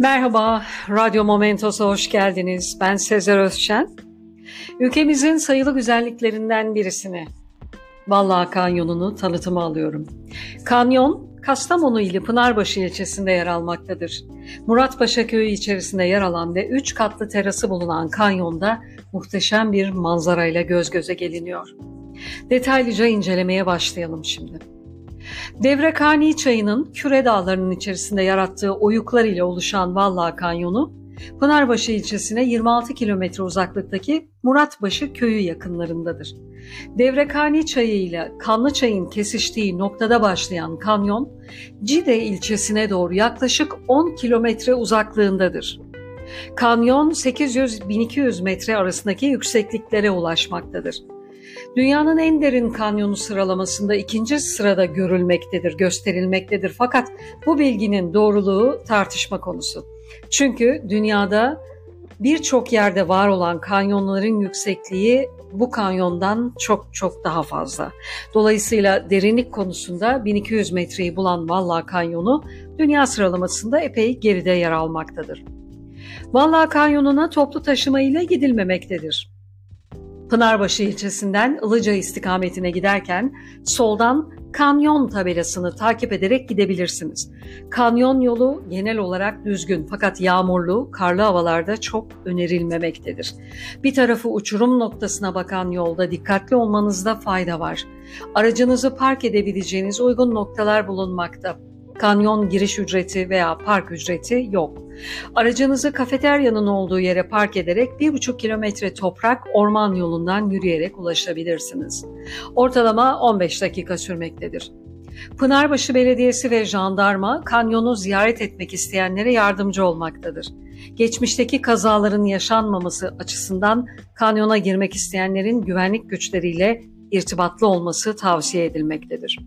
Merhaba, Radyo Momentos'a hoş geldiniz. Ben Sezer Özçen. Ülkemizin sayılı güzelliklerinden birisini, Vallahi Kanyonu'nu tanıtıma alıyorum. Kanyon, Kastamonu ili Pınarbaşı ilçesinde yer almaktadır. Muratpaşa köyü içerisinde yer alan ve üç katlı terası bulunan kanyonda muhteşem bir manzarayla göz göze geliniyor. Detaylıca incelemeye başlayalım şimdi. Devrekani çayının Küre Dağları'nın içerisinde yarattığı oyuklar ile oluşan Vallahi Kanyonu, Pınarbaşı ilçesine 26 kilometre uzaklıktaki Muratbaşı köyü yakınlarındadır. Devrekani çayı ile Kanlı çayın kesiştiği noktada başlayan kanyon, Cide ilçesine doğru yaklaşık 10 kilometre uzaklığındadır. Kanyon 800-1200 metre arasındaki yüksekliklere ulaşmaktadır. Dünyanın en derin kanyonu sıralamasında ikinci sırada görülmektedir, gösterilmektedir. Fakat bu bilginin doğruluğu tartışma konusu. Çünkü dünyada birçok yerde var olan kanyonların yüksekliği bu kanyondan çok çok daha fazla. Dolayısıyla derinlik konusunda 1200 metreyi bulan Valla Kanyonu dünya sıralamasında epey geride yer almaktadır. Valla Kanyonu'na toplu taşıma ile gidilmemektedir. Pınarbaşı ilçesinden Ilıca istikametine giderken soldan kanyon tabelasını takip ederek gidebilirsiniz. Kanyon yolu genel olarak düzgün fakat yağmurlu, karlı havalarda çok önerilmemektedir. Bir tarafı uçurum noktasına bakan yolda dikkatli olmanızda fayda var. Aracınızı park edebileceğiniz uygun noktalar bulunmakta kanyon giriş ücreti veya park ücreti yok. Aracınızı kafeteryanın olduğu yere park ederek 1,5 kilometre toprak orman yolundan yürüyerek ulaşabilirsiniz. Ortalama 15 dakika sürmektedir. Pınarbaşı Belediyesi ve jandarma kanyonu ziyaret etmek isteyenlere yardımcı olmaktadır. Geçmişteki kazaların yaşanmaması açısından kanyona girmek isteyenlerin güvenlik güçleriyle irtibatlı olması tavsiye edilmektedir.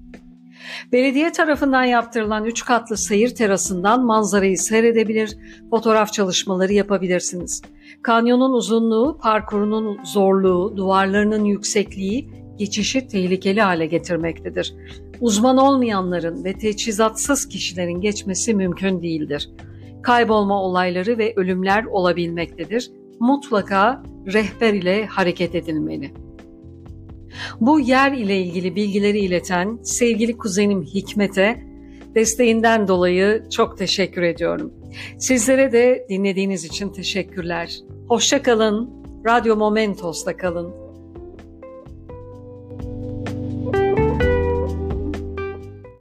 Belediye tarafından yaptırılan 3 katlı seyir terasından manzarayı seyredebilir, fotoğraf çalışmaları yapabilirsiniz. Kanyonun uzunluğu, parkurunun zorluğu, duvarlarının yüksekliği geçişi tehlikeli hale getirmektedir. Uzman olmayanların ve teçhizatsız kişilerin geçmesi mümkün değildir. Kaybolma olayları ve ölümler olabilmektedir. Mutlaka rehber ile hareket edilmeli. Bu yer ile ilgili bilgileri ileten sevgili kuzenim Hikmet'e desteğinden dolayı çok teşekkür ediyorum. Sizlere de dinlediğiniz için teşekkürler. Hoşça kalın. Radyo Momentos'ta kalın.